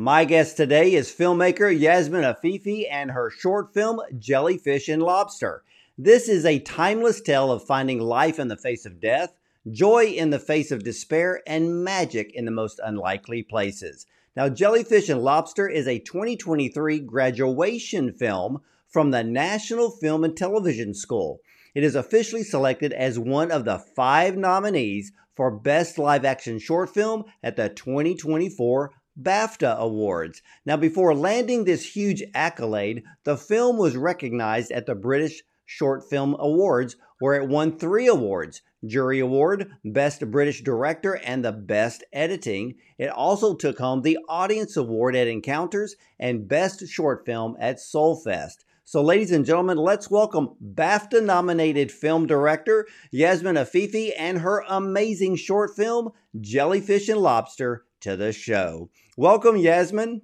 My guest today is filmmaker Yasmin Afifi and her short film Jellyfish and Lobster. This is a timeless tale of finding life in the face of death, joy in the face of despair, and magic in the most unlikely places. Now, Jellyfish and Lobster is a 2023 graduation film from the National Film and Television School. It is officially selected as one of the five nominees for Best Live Action Short Film at the 2024 BAFTA Awards. Now, before landing this huge accolade, the film was recognized at the British Short Film Awards, where it won three awards Jury Award, Best British Director, and the Best Editing. It also took home the Audience Award at Encounters and Best Short Film at Soulfest. So, ladies and gentlemen, let's welcome BAFTA nominated film director Yasmin Afifi and her amazing short film, Jellyfish and Lobster, to the show. Welcome, Yasmin.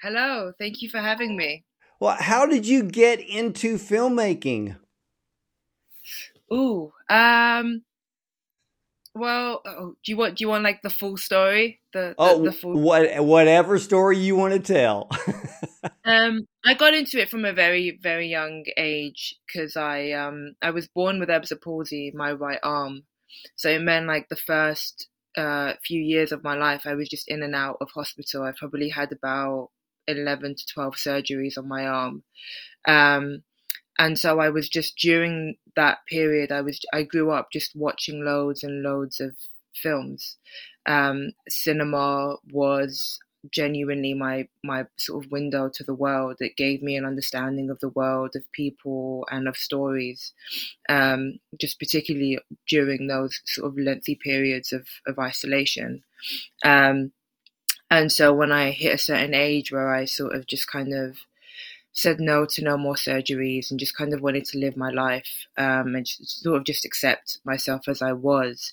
Hello, thank you for having me. Well, how did you get into filmmaking? Ooh, um, well, oh, do you want do you want like the full story? The, the oh, the full... what whatever story you want to tell. um, I got into it from a very very young age because I um I was born with Erb's palsy, my right arm, so it meant like the first uh, few years of my life, I was just in and out of hospital. I probably had about 11 to 12 surgeries on my arm. Um, and so I was just during that period, I was, I grew up just watching loads and loads of films. Um, cinema was genuinely my my sort of window to the world. It gave me an understanding of the world, of people, and of stories. Um, just particularly during those sort of lengthy periods of of isolation. Um, and so when I hit a certain age where I sort of just kind of said no to no more surgeries and just kind of wanted to live my life um, and sort of just accept myself as I was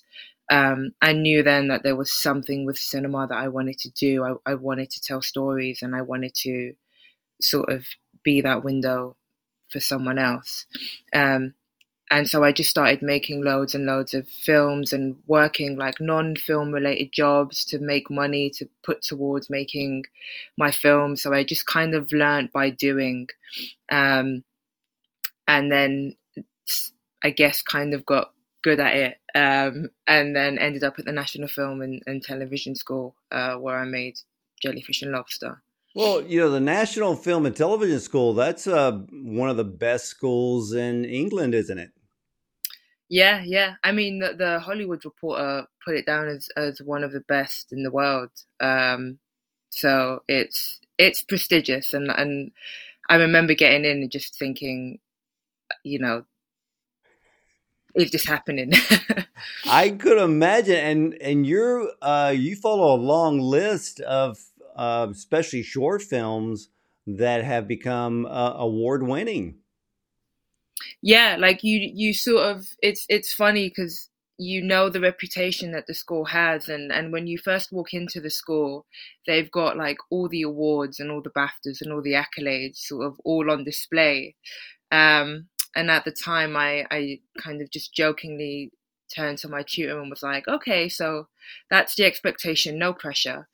um, I knew then that there was something with cinema that I wanted to do. I, I, wanted to tell stories and I wanted to sort of be that window for someone else. Um, and so I just started making loads and loads of films and working like non film related jobs to make money to put towards making my film. So I just kind of learned by doing. Um, and then I guess kind of got good at it, um, and then ended up at the National Film and, and Television School uh, where I made Jellyfish and Lobster. Well, you know, the National Film and Television School, that's uh, one of the best schools in England, isn't it? Yeah, yeah. I mean, the, the Hollywood Reporter put it down as, as one of the best in the world. Um, so it's it's prestigious, and and I remember getting in and just thinking, you know, is this happening? I could imagine, and and you're uh, you follow a long list of uh, especially short films that have become uh, award winning. Yeah, like you you sort of it's it's funny because you know the reputation that the school has and and when you first walk into the school they've got like all the awards and all the BAFTAs and all the accolades sort of all on display um and at the time I, I kind of just jokingly turned to my tutor and was like okay so that's the expectation no pressure.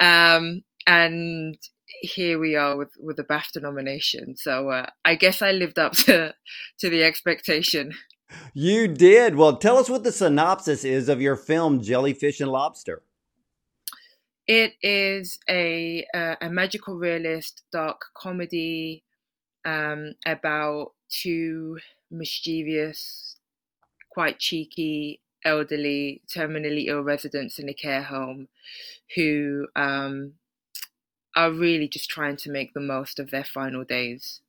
Um, and here we are with with a BAFTA nomination. So uh, I guess I lived up to to the expectation. You did. Well tell us what the synopsis is of your film Jellyfish and Lobster. It is a uh, a magical realist dark comedy um, about two mischievous, quite cheeky, elderly, terminally ill residents in a care home who um, are really just trying to make the most of their final days.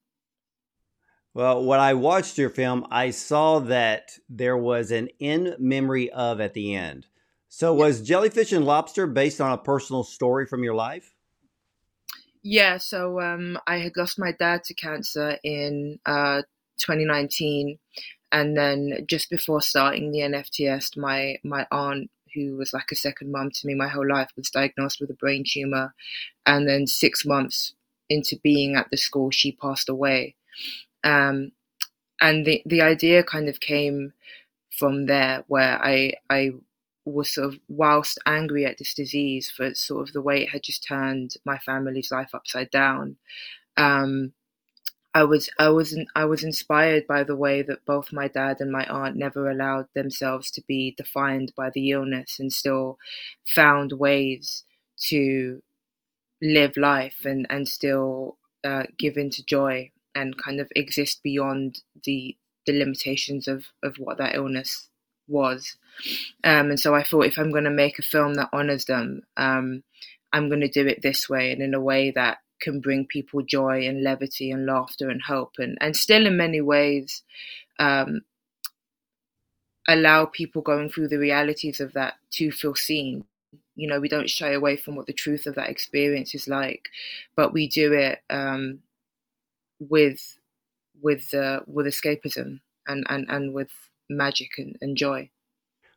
Well, when I watched your film, I saw that there was an in memory of at the end. So, was Jellyfish and Lobster based on a personal story from your life? Yeah, so um, I had lost my dad to cancer in uh, 2019, and then just before starting the NFTS, my my aunt, who was like a second mum to me my whole life, was diagnosed with a brain tumor, and then six months into being at the school, she passed away. Um, and the the idea kind of came from there, where I I was sort of whilst angry at this disease for sort of the way it had just turned my family's life upside down. Um, I was I was I was inspired by the way that both my dad and my aunt never allowed themselves to be defined by the illness and still found ways to live life and and still uh, give into joy and kind of exist beyond the the limitations of of what that illness was. Um, and so I thought if I'm going to make a film that honors them, um, I'm going to do it this way and in a way that can bring people joy and levity and laughter and hope and, and still in many ways um, allow people going through the realities of that to feel seen you know we don't shy away from what the truth of that experience is like but we do it um, with with uh, with escapism and, and, and with magic and, and joy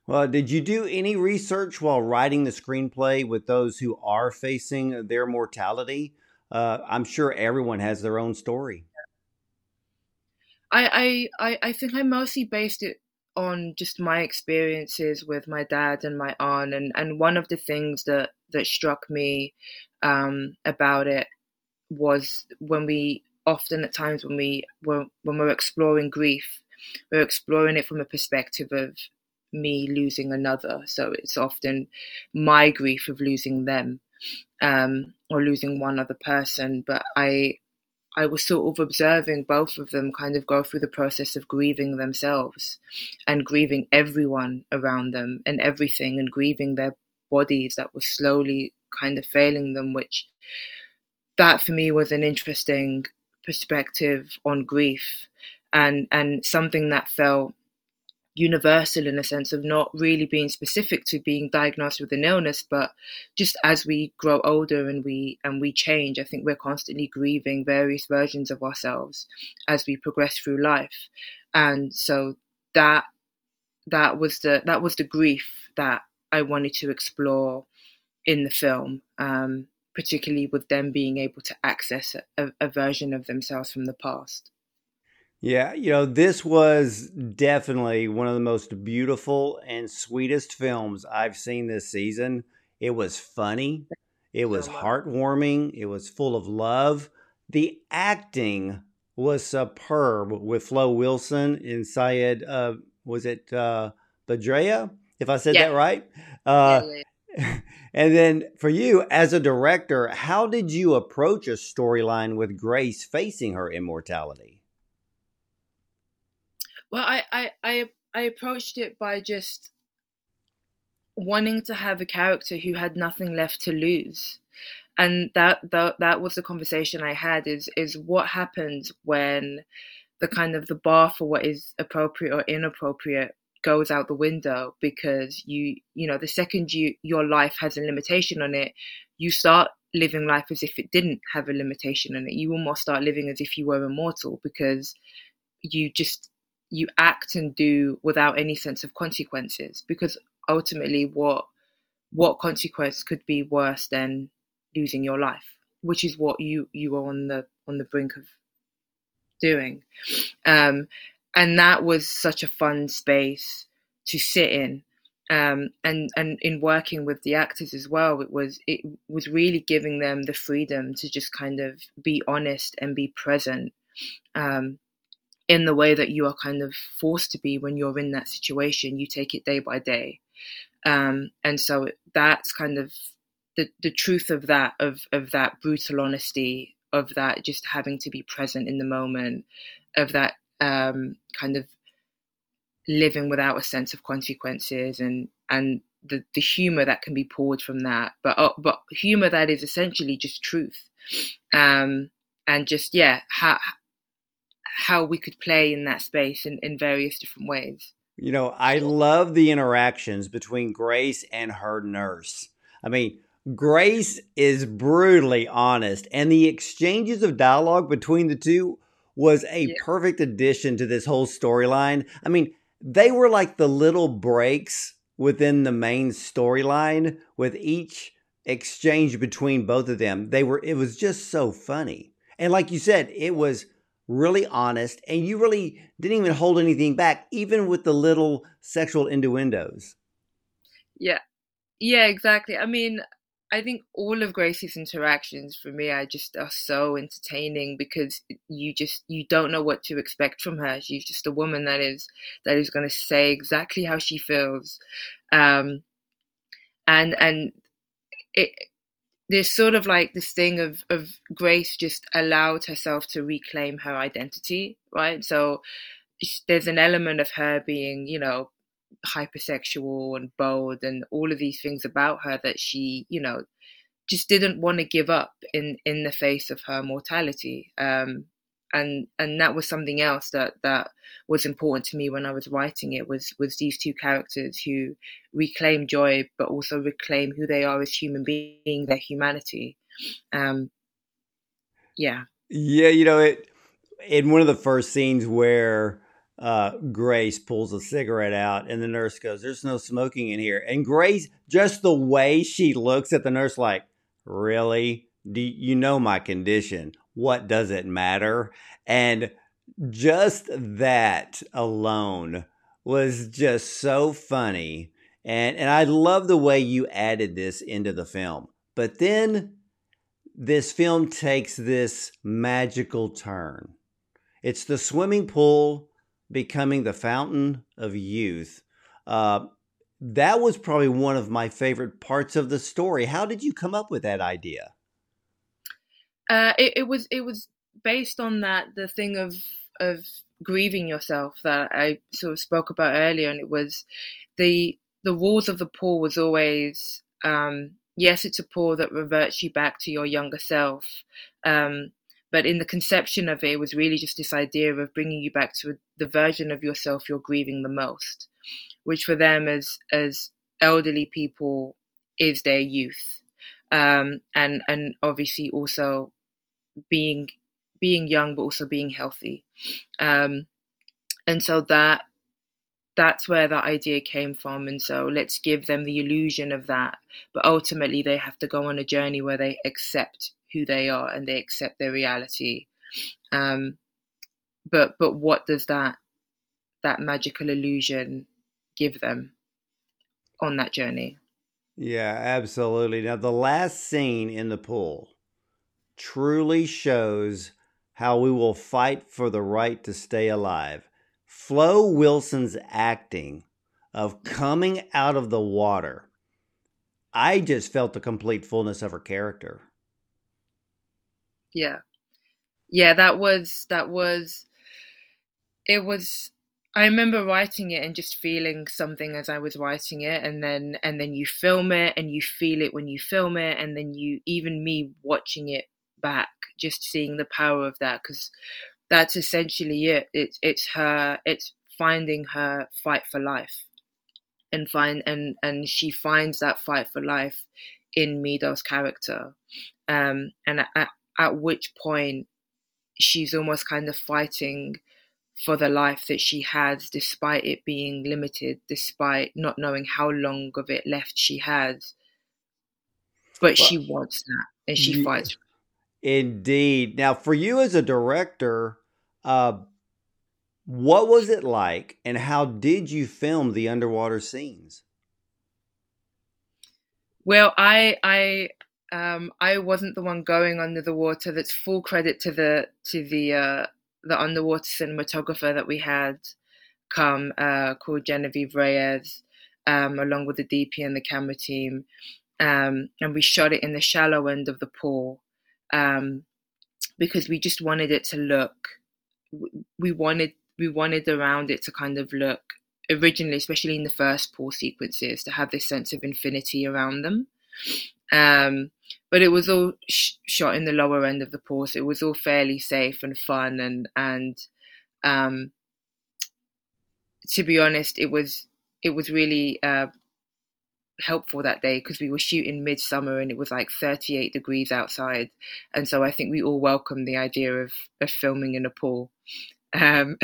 well, did you do any research while writing the screenplay with those who are facing their mortality? Uh, I'm sure everyone has their own story. I, I, I think I mostly based it on just my experiences with my dad and my aunt and, and one of the things that, that struck me um, about it was when we often at times when we were when we're exploring grief we're exploring it from a perspective of me losing another. So it's often my grief of losing them um, or losing one other person. But i I was sort of observing both of them kind of go through the process of grieving themselves and grieving everyone around them and everything and grieving their bodies that were slowly kind of failing them, which that for me was an interesting perspective on grief and and something that felt universal in a sense of not really being specific to being diagnosed with an illness but just as we grow older and we and we change i think we're constantly grieving various versions of ourselves as we progress through life. And so that that was the that was the grief that i wanted to explore in the film um, particularly with them being able to access a, a version of themselves from the past yeah, you know, this was definitely one of the most beautiful and sweetest films I've seen this season. It was funny, it was heartwarming, it was full of love. The acting was superb with Flo Wilson and Sayed, uh, was it uh, Badreya, if I said yeah. that right? Uh, yeah, and then for you as a director, how did you approach a storyline with Grace facing her immortality? Well, I, I, I, I approached it by just wanting to have a character who had nothing left to lose. And that, that that was the conversation I had is is what happens when the kind of the bar for what is appropriate or inappropriate goes out the window because you you know the second you your life has a limitation on it you start living life as if it didn't have a limitation on it you almost start living as if you were immortal because you just you act and do without any sense of consequences because ultimately what what consequence could be worse than losing your life which is what you you are on the on the brink of doing. Um, and that was such a fun space to sit in. Um, and and in working with the actors as well it was it was really giving them the freedom to just kind of be honest and be present. Um, in the way that you are kind of forced to be when you're in that situation. You take it day by day. Um, and so that's kind of the, the truth of that, of, of that brutal honesty, of that just having to be present in the moment, of that um, kind of living without a sense of consequences and, and the, the humor that can be poured from that, but, uh, but humor that is essentially just truth. Um, and just, yeah, how, how we could play in that space in, in various different ways. You know, I love the interactions between Grace and her nurse. I mean, Grace is brutally honest, and the exchanges of dialogue between the two was a yeah. perfect addition to this whole storyline. I mean, they were like the little breaks within the main storyline with each exchange between both of them. They were it was just so funny. And like you said, it was really honest, and you really didn't even hold anything back, even with the little sexual innuendos. Yeah. Yeah, exactly. I mean, I think all of Grace's interactions for me are just are so entertaining because you just you don't know what to expect from her. She's just a woman that is that is going to say exactly how she feels, um, and and it there's sort of like this thing of of Grace just allowed herself to reclaim her identity, right? So there's an element of her being, you know, hypersexual and bold and all of these things about her that she, you know, just didn't want to give up in in the face of her mortality. Um, and and that was something else that that was important to me when I was writing it was was these two characters who reclaim joy but also reclaim who they are as human beings, their humanity. Um, yeah. Yeah, you know it in one of the first scenes where uh, Grace pulls a cigarette out, and the nurse goes, "There's no smoking in here." And Grace, just the way she looks at the nurse, like, "Really? Do you know my condition? What does it matter?" And just that alone was just so funny, and and I love the way you added this into the film. But then this film takes this magical turn. It's the swimming pool becoming the fountain of youth. Uh, that was probably one of my favorite parts of the story. How did you come up with that idea? Uh, it, it, was it was based on that the thing of of grieving yourself that I sort of spoke about earlier, and it was the the rules of the pool was always um, yes, it's a pool that reverts you back to your younger self, um, but in the conception of it, it was really just this idea of bringing you back to the version of yourself you're grieving the most, which for them as as elderly people is their youth, um, and and obviously also being being young but also being healthy, um, and so that that's where that idea came from. And so let's give them the illusion of that, but ultimately they have to go on a journey where they accept who they are and they accept their reality. Um, but but what does that that magical illusion give them on that journey? Yeah, absolutely. Now the last scene in the pool truly shows how we will fight for the right to stay alive. Flo Wilson's acting of coming out of the water, I just felt the complete fullness of her character. Yeah. Yeah, that was that was it was I remember writing it and just feeling something as I was writing it and then and then you film it and you feel it when you film it and then you even me watching it back just seeing the power of that cuz that's essentially it. It's it's her it's finding her fight for life. And find and and she finds that fight for life in Mido's character. Um and at, at which point she's almost kind of fighting for the life that she has, despite it being limited, despite not knowing how long of it left she has. But she wants that and she you, fights. Indeed. Now, for you as a director, uh, what was it like and how did you film the underwater scenes? Well, I I um, I wasn't the one going under the water. That's full credit to the to the uh, the underwater cinematographer that we had come uh, called Genevieve Reyes, um, along with the DP and the camera team, um, and we shot it in the shallow end of the pool um, because we just wanted it to look. We wanted we wanted around it to kind of look originally, especially in the first pool sequences, to have this sense of infinity around them. Um, but it was all sh- shot in the lower end of the pool, so it was all fairly safe and fun. And and um, to be honest, it was it was really uh, helpful that day because we were shooting midsummer and it was like 38 degrees outside, and so I think we all welcomed the idea of of filming in a pool. Um,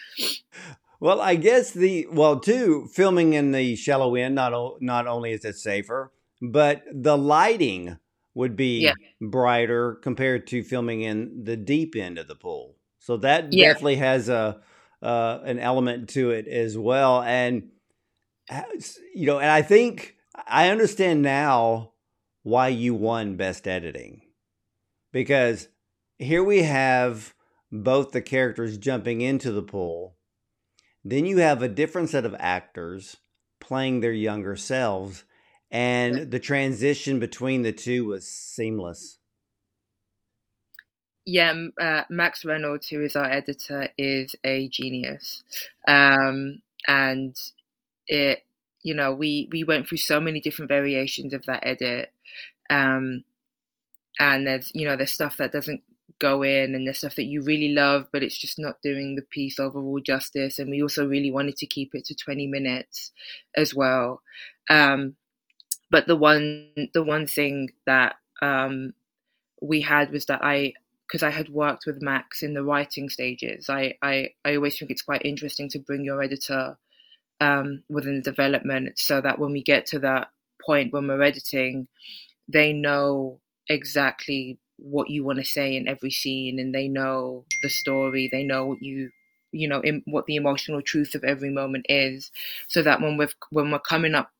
well, I guess the well too filming in the shallow end not not only is it safer, but the lighting would be yeah. brighter compared to filming in the deep end of the pool. So that yeah. definitely has a uh, an element to it as well. And you know, and I think I understand now why you won best editing because here we have both the characters jumping into the pool. Then you have a different set of actors playing their younger selves, and the transition between the two was seamless. Yeah, uh, Max Reynolds, who is our editor, is a genius, um, and it. You know, we we went through so many different variations of that edit, um, and there's you know there's stuff that doesn't go in and there's stuff that you really love but it's just not doing the piece overall justice and we also really wanted to keep it to 20 minutes as well um, but the one the one thing that um, we had was that i because i had worked with max in the writing stages I, I i always think it's quite interesting to bring your editor um, within the development so that when we get to that point when we're editing they know exactly what you want to say in every scene and they know the story they know what you you know in, what the emotional truth of every moment is. So that when we're when we're coming up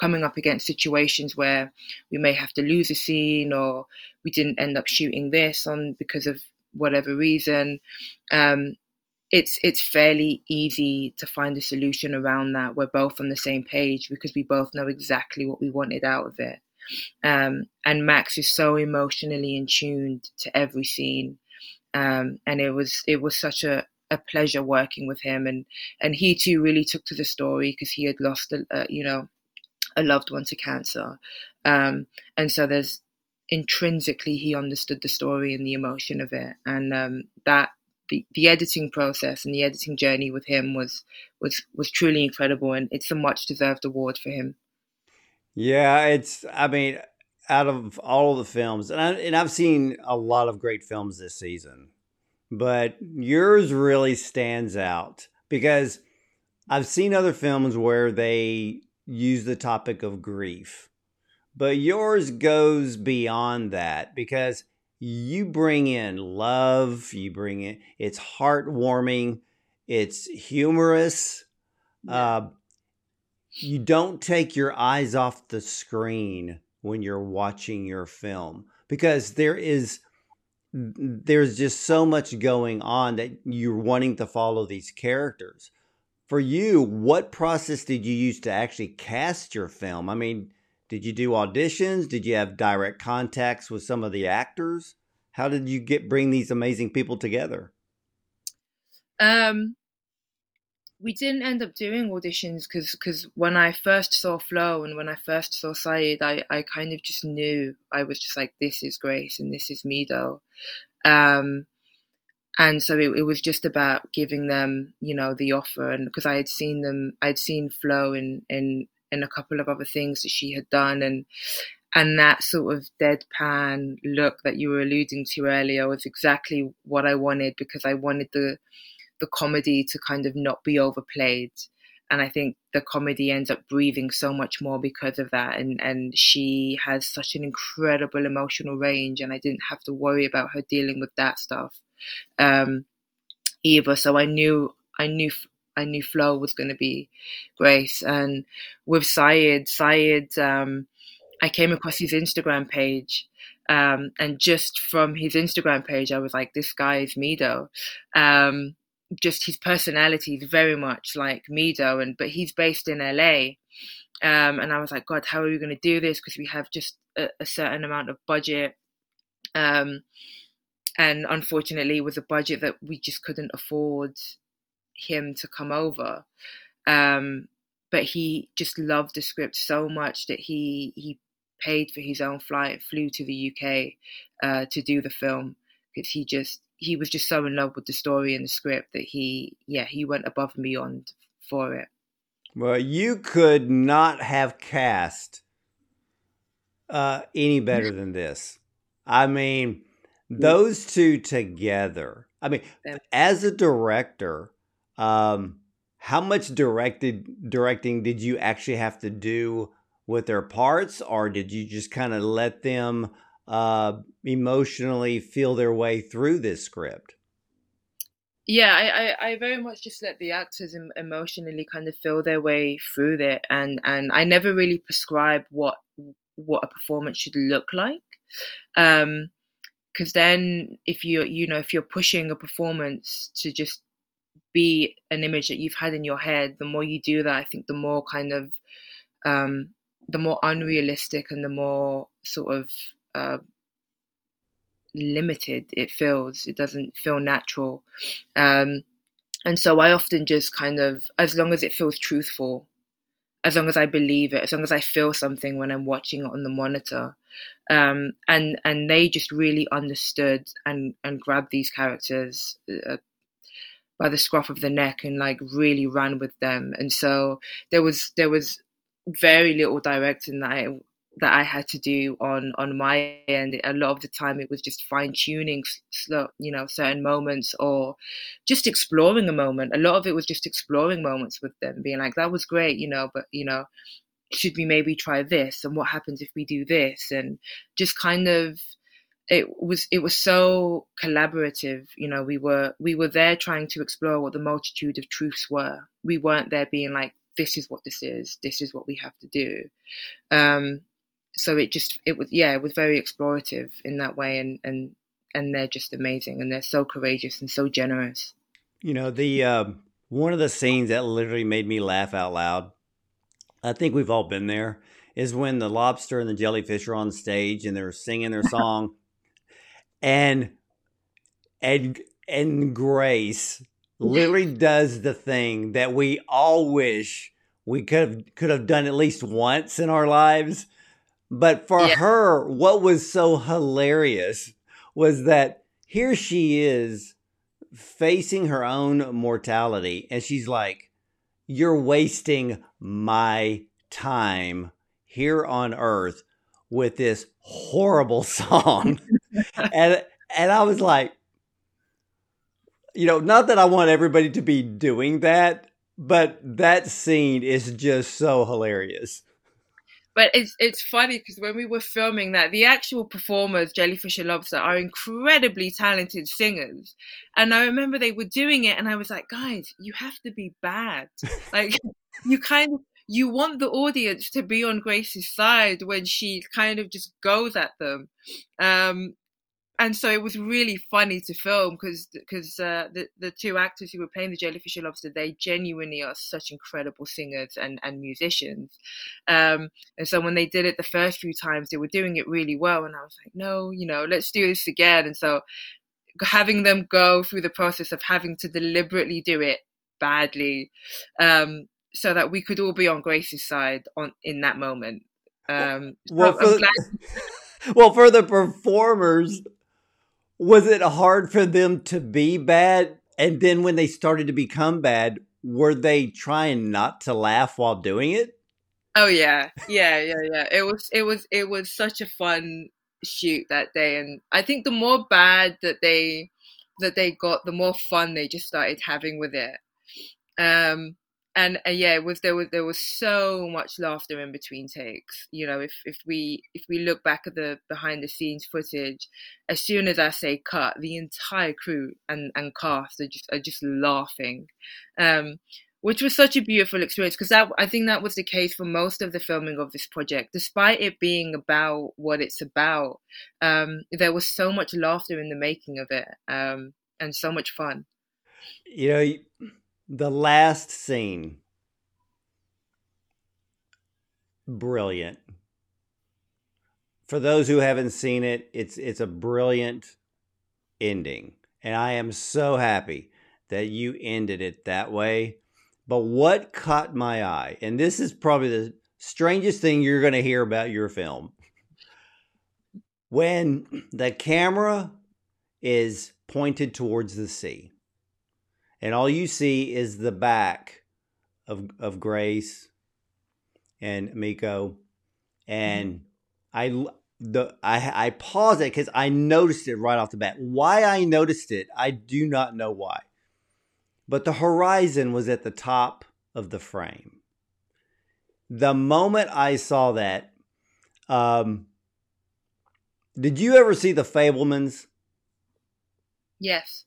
coming up against situations where we may have to lose a scene or we didn't end up shooting this on because of whatever reason. Um, it's it's fairly easy to find a solution around that. We're both on the same page because we both know exactly what we wanted out of it. Um, and Max is so emotionally in tuned to every scene. Um, and it was it was such a, a pleasure working with him. And and he too really took to the story because he had lost a, a, you know a loved one to cancer um, and so there's intrinsically he understood the story and the emotion of it and um, that the, the editing process and the editing journey with him was was was truly incredible and it's a much deserved award for him yeah, it's. I mean, out of all of the films, and I, and I've seen a lot of great films this season, but yours really stands out because I've seen other films where they use the topic of grief, but yours goes beyond that because you bring in love, you bring in it's heartwarming, it's humorous. Yeah. Uh, you don't take your eyes off the screen when you're watching your film because there is there's just so much going on that you're wanting to follow these characters. For you, what process did you use to actually cast your film? I mean, did you do auditions? Did you have direct contacts with some of the actors? How did you get bring these amazing people together? Um, we didn't end up doing auditions because because when I first saw Flo and when I first saw Sayed, I, I kind of just knew I was just like this is Grace and this is Mido, um, and so it, it was just about giving them you know the offer. And because I had seen them I'd seen Flo in in in a couple of other things that she had done. And and that sort of deadpan look that you were alluding to earlier was exactly what I wanted because I wanted the the comedy to kind of not be overplayed. And I think the comedy ends up breathing so much more because of that. And and she has such an incredible emotional range, and I didn't have to worry about her dealing with that stuff um, either. So I knew I knew I knew Flo was going to be Grace, and with Sayed, Sayed, um, I came across his Instagram page. Um, and just from his Instagram page, I was like, "This guy is Mido." Um, just his personality is very much like Mido, and but he's based in LA. Um, and I was like, God, how are we going to do this? Because we have just a, a, certain amount of budget. Um, and unfortunately, it was a budget that we just couldn't afford him to come over. Um, but he just loved the script so much that he he paid for his own flight, flew to the UK uh, to do the film because he just he was just so in love with the story and the script that he yeah he went above and beyond for it well you could not have cast uh, any better than this i mean those two together i mean as a director um, how much directed directing did you actually have to do with their parts or did you just kind of let them uh, emotionally feel their way through this script? yeah, I, I, I very much just let the actors emotionally kind of feel their way through it, and and I never really prescribe what what a performance should look like. Um, because then if you you know if you're pushing a performance to just be an image that you've had in your head the more you do that i think the more kind of um the more unrealistic and the more sort of uh, limited it feels. It doesn't feel natural. Um and so i often just kind of as long as it feels truthful as long as i believe it as long as i feel something when i'm watching it on the monitor um, and and they just really understood and and grabbed these characters uh, by the scruff of the neck and like really ran with them. And so there was there was very little directing that I that I had to do on on my end. A lot of the time, it was just fine tuning, you know, certain moments or just exploring a moment. A lot of it was just exploring moments with them, being like, "That was great," you know, but you know, should we maybe try this and what happens if we do this and just kind of it was it was so collaborative you know we were we were there trying to explore what the multitude of truths were we weren't there being like this is what this is this is what we have to do um so it just it was yeah it was very explorative in that way and and and they're just amazing and they're so courageous and so generous you know the um one of the scenes that literally made me laugh out loud I think we've all been there, is when the lobster and the jellyfish are on stage and they're singing their song. and and and Grace literally does the thing that we all wish we could have could have done at least once in our lives. But for yeah. her, what was so hilarious was that here she is facing her own mortality and she's like you're wasting my time here on earth with this horrible song. and and I was like, you know, not that I want everybody to be doing that, but that scene is just so hilarious. But it's it's funny because when we were filming that, the actual performers, Jellyfish and Lobster, are incredibly talented singers. And I remember they were doing it, and I was like, guys, you have to be bad. Like you kind of you want the audience to be on Grace's side when she kind of just goes at them. Um, and so it was really funny to film because because uh, the the two actors who were playing the jellyfish and lobster they genuinely are such incredible singers and and musicians. Um, and so when they did it the first few times they were doing it really well and I was like no you know let's do this again. And so having them go through the process of having to deliberately do it badly um, so that we could all be on Grace's side on in that moment. Um, well, for, well for the performers was it hard for them to be bad? And then when they started to become bad, were they trying not to laugh while doing it? Oh yeah, yeah, yeah, yeah. It was, it was, it was such a fun shoot that day, and I think the more bad that they that they got, the more fun they just started having with it. Um, and uh, yeah, was there was there was so much laughter in between takes. You know, if if we if we look back at the behind the scenes footage, as soon as I say cut, the entire crew and and cast are just are just laughing. Um, which was such a beautiful experience because that I think that was the case for most of the filming of this project. Despite it being about what it's about, um, there was so much laughter in the making of it, um, and so much fun. You know, the last scene, brilliant. For those who haven't seen it, it's it's a brilliant ending. And I am so happy that you ended it that way. But what caught my eye, and this is probably the strangest thing you're going to hear about your film. When the camera is pointed towards the sea, and all you see is the back of of Grace and Miko, and mm-hmm. I the I I paused it because I noticed it right off the bat. Why I noticed it, I do not know why, but the horizon was at the top of the frame. The moment I saw that, um, did you ever see the Fabelmans? Yes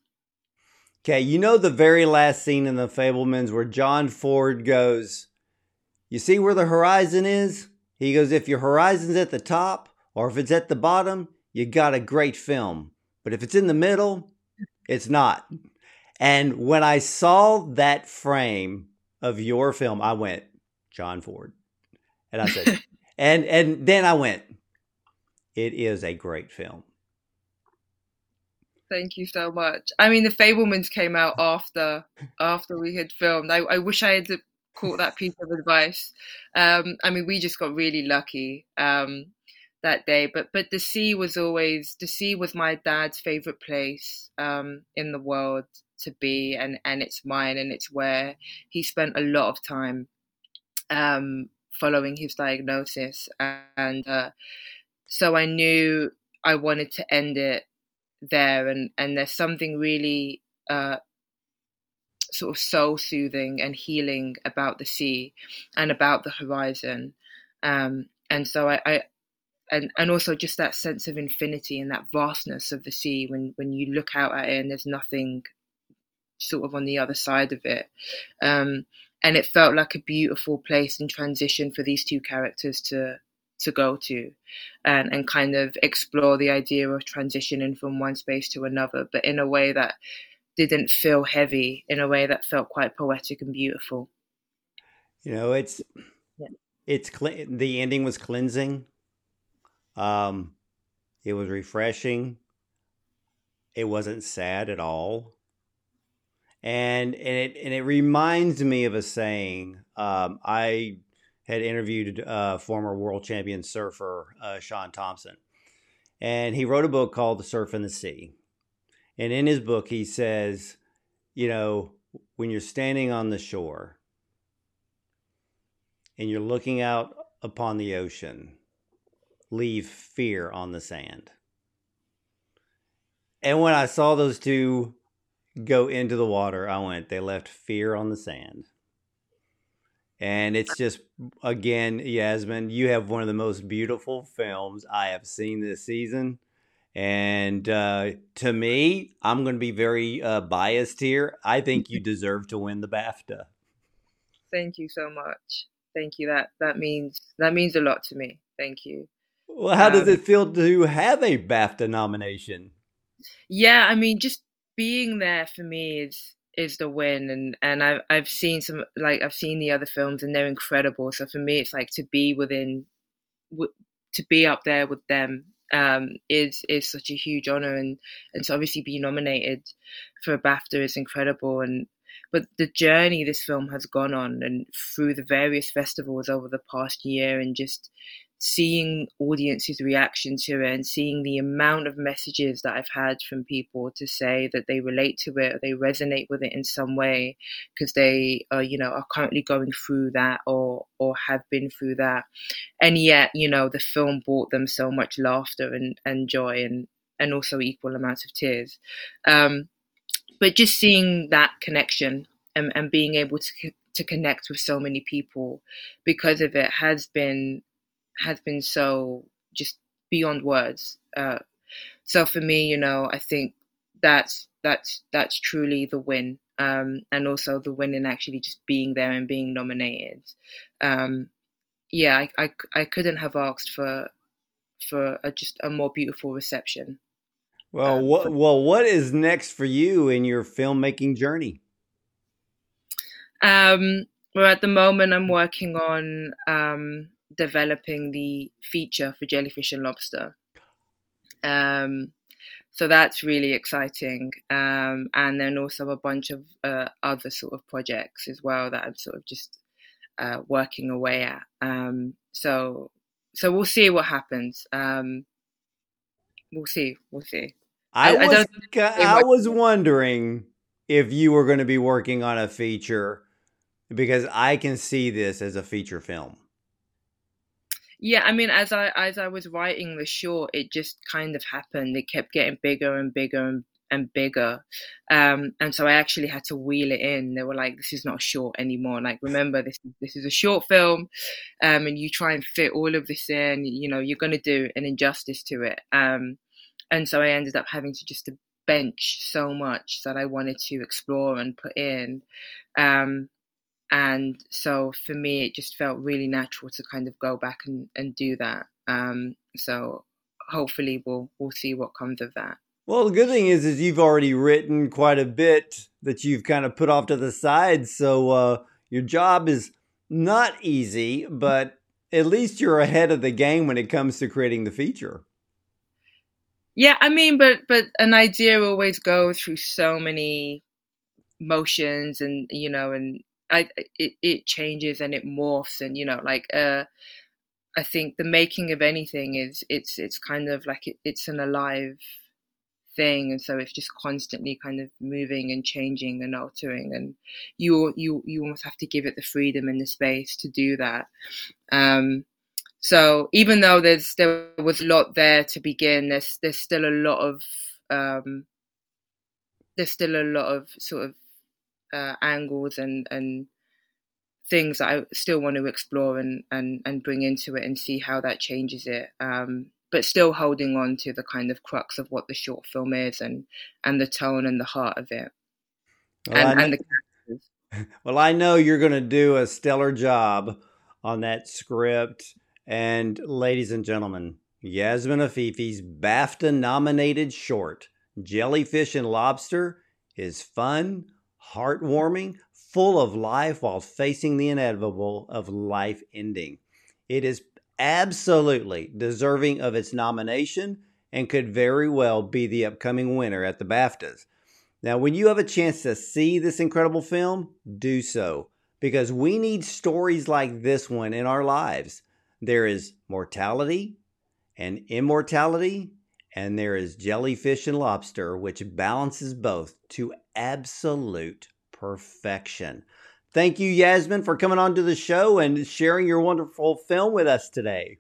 Okay, you know the very last scene in The Fabelmans where John Ford goes, You see where the horizon is? He goes, If your horizon's at the top or if it's at the bottom, you got a great film. But if it's in the middle, it's not. And when I saw that frame of your film, I went, John Ford. And I said, and and then I went, it is a great film. Thank you so much. I mean, The Fabelmans came out after after we had filmed. I, I wish I had caught that piece of advice. Um, I mean, we just got really lucky um, that day. But but the sea was always the sea was my dad's favorite place um, in the world to be, and and it's mine, and it's where he spent a lot of time um, following his diagnosis, and uh, so I knew I wanted to end it there and and there's something really uh, sort of soul soothing and healing about the sea and about the horizon. Um, and so I, I and and also just that sense of infinity and that vastness of the sea when when you look out at it and there's nothing sort of on the other side of it. Um, and it felt like a beautiful place in transition for these two characters to to go to and, and kind of explore the idea of transitioning from one space to another, but in a way that didn't feel heavy, in a way that felt quite poetic and beautiful. You know, it's yeah. it's the ending was cleansing. Um, it was refreshing. It wasn't sad at all. And and it and it reminds me of a saying. Um, I had interviewed uh, former world champion surfer uh, Shaun Tomson. And he wrote a book called The Surf and the Sea. And in his book, he says, you know, when you're standing on the shore and you're looking out upon the ocean, leave fear on the sand. And when I saw those two go into the water, I went, they left fear on the sand. And it's just, again, Yasmin, you have one of the most beautiful films I have seen this season. And uh, to me, I'm going to be very uh, biased here. I think you deserve to win the BAFTA. Thank you so much. Thank you. That that means that means a lot to me. Thank you. Well, how um, does it feel to have a BAFTA nomination? Yeah, I mean, just being there for me is is the win and and I've I've seen some like I've seen the other films and they're incredible so for me it's like to be within to be up there with them um, is is such a huge honor and and to obviously be nominated for a BAFTA is incredible and but the journey this film has gone on and through the various festivals over the past year and just seeing audiences' reaction to it and seeing the amount of messages that I've had from people to say that they relate to it or they resonate with it in some way because they are, you know, are currently going through that or or have been through that. And yet, you know, the film brought them so much laughter and, and joy and, and also equal amounts of tears. Um, but just seeing that connection and, and being able to to connect with so many people because of it has been has been so just beyond words. Uh, so for me, you know, I think that's that's that's truly the win, um, and also the win in actually just being there and being nominated. Um, yeah, I, I, I couldn't have asked for for a, just a more beautiful reception. Well, um, what well what is next for you in your filmmaking journey? Um, well, at the moment, I'm working on um, developing the feature for jellyfish and lobster. Um, so that's really exciting. Um, and then also a bunch of uh, other sort of projects as well that I'm sort of just uh, working away at. Um, so so we'll see what happens. Um, we'll see. We'll see. I, I was I, I was wondering if you were going to be working on a feature because I can see this as a feature film. Yeah, I mean, as I as I was writing the short, it just kind of happened. It kept getting bigger and bigger and, and bigger, um, and so I actually had to wheel it in. They were like, "This is not short anymore. Like, remember this this is a short film, um, and you try and fit all of this in. You know, you're going to do an injustice to it." Um, and so I ended up having to just bench so much that I wanted to explore and put in. Um, and so for me, it just felt really natural to kind of go back and, and do that. Um, so hopefully we'll we'll see what comes of that. Well, the good thing is, is you've already written quite a bit that you've kind of put off to the side. So uh, your job is not easy, but at least you're ahead of the game when it comes to creating the feature. Yeah, I mean, but but an idea always goes through so many motions, and you know, and I it, it changes and it morphs, and you know, like uh, I think the making of anything is it's it's kind of like it, it's an alive thing. And so it's just constantly kind of moving and changing and altering. And you you you almost have to give it the freedom and the space to do that. Um, so even though there's there was a lot there to begin there's there's still a lot of um, there's still a lot of sort of uh, angles and and things that I still want to explore and, and, and bring into it and see how that changes it. Um, but still holding on to the kind of crux of what the short film is and and the tone and the heart of it. Well, and, and the well, I know you're going to do a stellar job on that script. And ladies and gentlemen, Yasmin Afifi's BAFTA nominated short, Jellyfish and Lobster, is fun, heartwarming, full of life while facing the inevitable of life ending. It is absolutely deserving of its nomination and could very well be the upcoming winner at the BAFTAs. Now, when you have a chance to see this incredible film, do so because we need stories like this one in our lives. There is mortality and immortality, and there is jellyfish and lobster, which balances both to absolute perfection. Thank you, Yasmin, for coming on to the show and sharing your wonderful film with us today.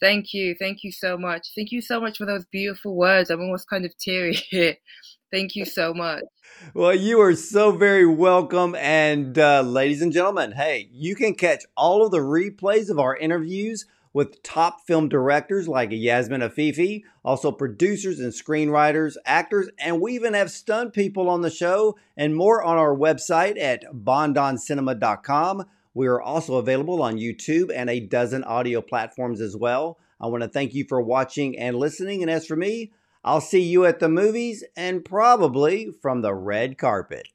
Thank you. Thank you so much. Thank you so much for those beautiful words. I'm almost kind of teary here. Thank you so much. Well, you are so very welcome. And uh, ladies and gentlemen, hey, you can catch all of the replays of our interviews with top film directors like Yasmin Afifi, also producers and screenwriters, actors, and we even have stunt people on the show and more on our website at bondoncinema.com. We are also available on YouTube and a dozen audio platforms as well. I want to thank you for watching and listening. And as for me, I'll see you at the movies and probably from the red carpet.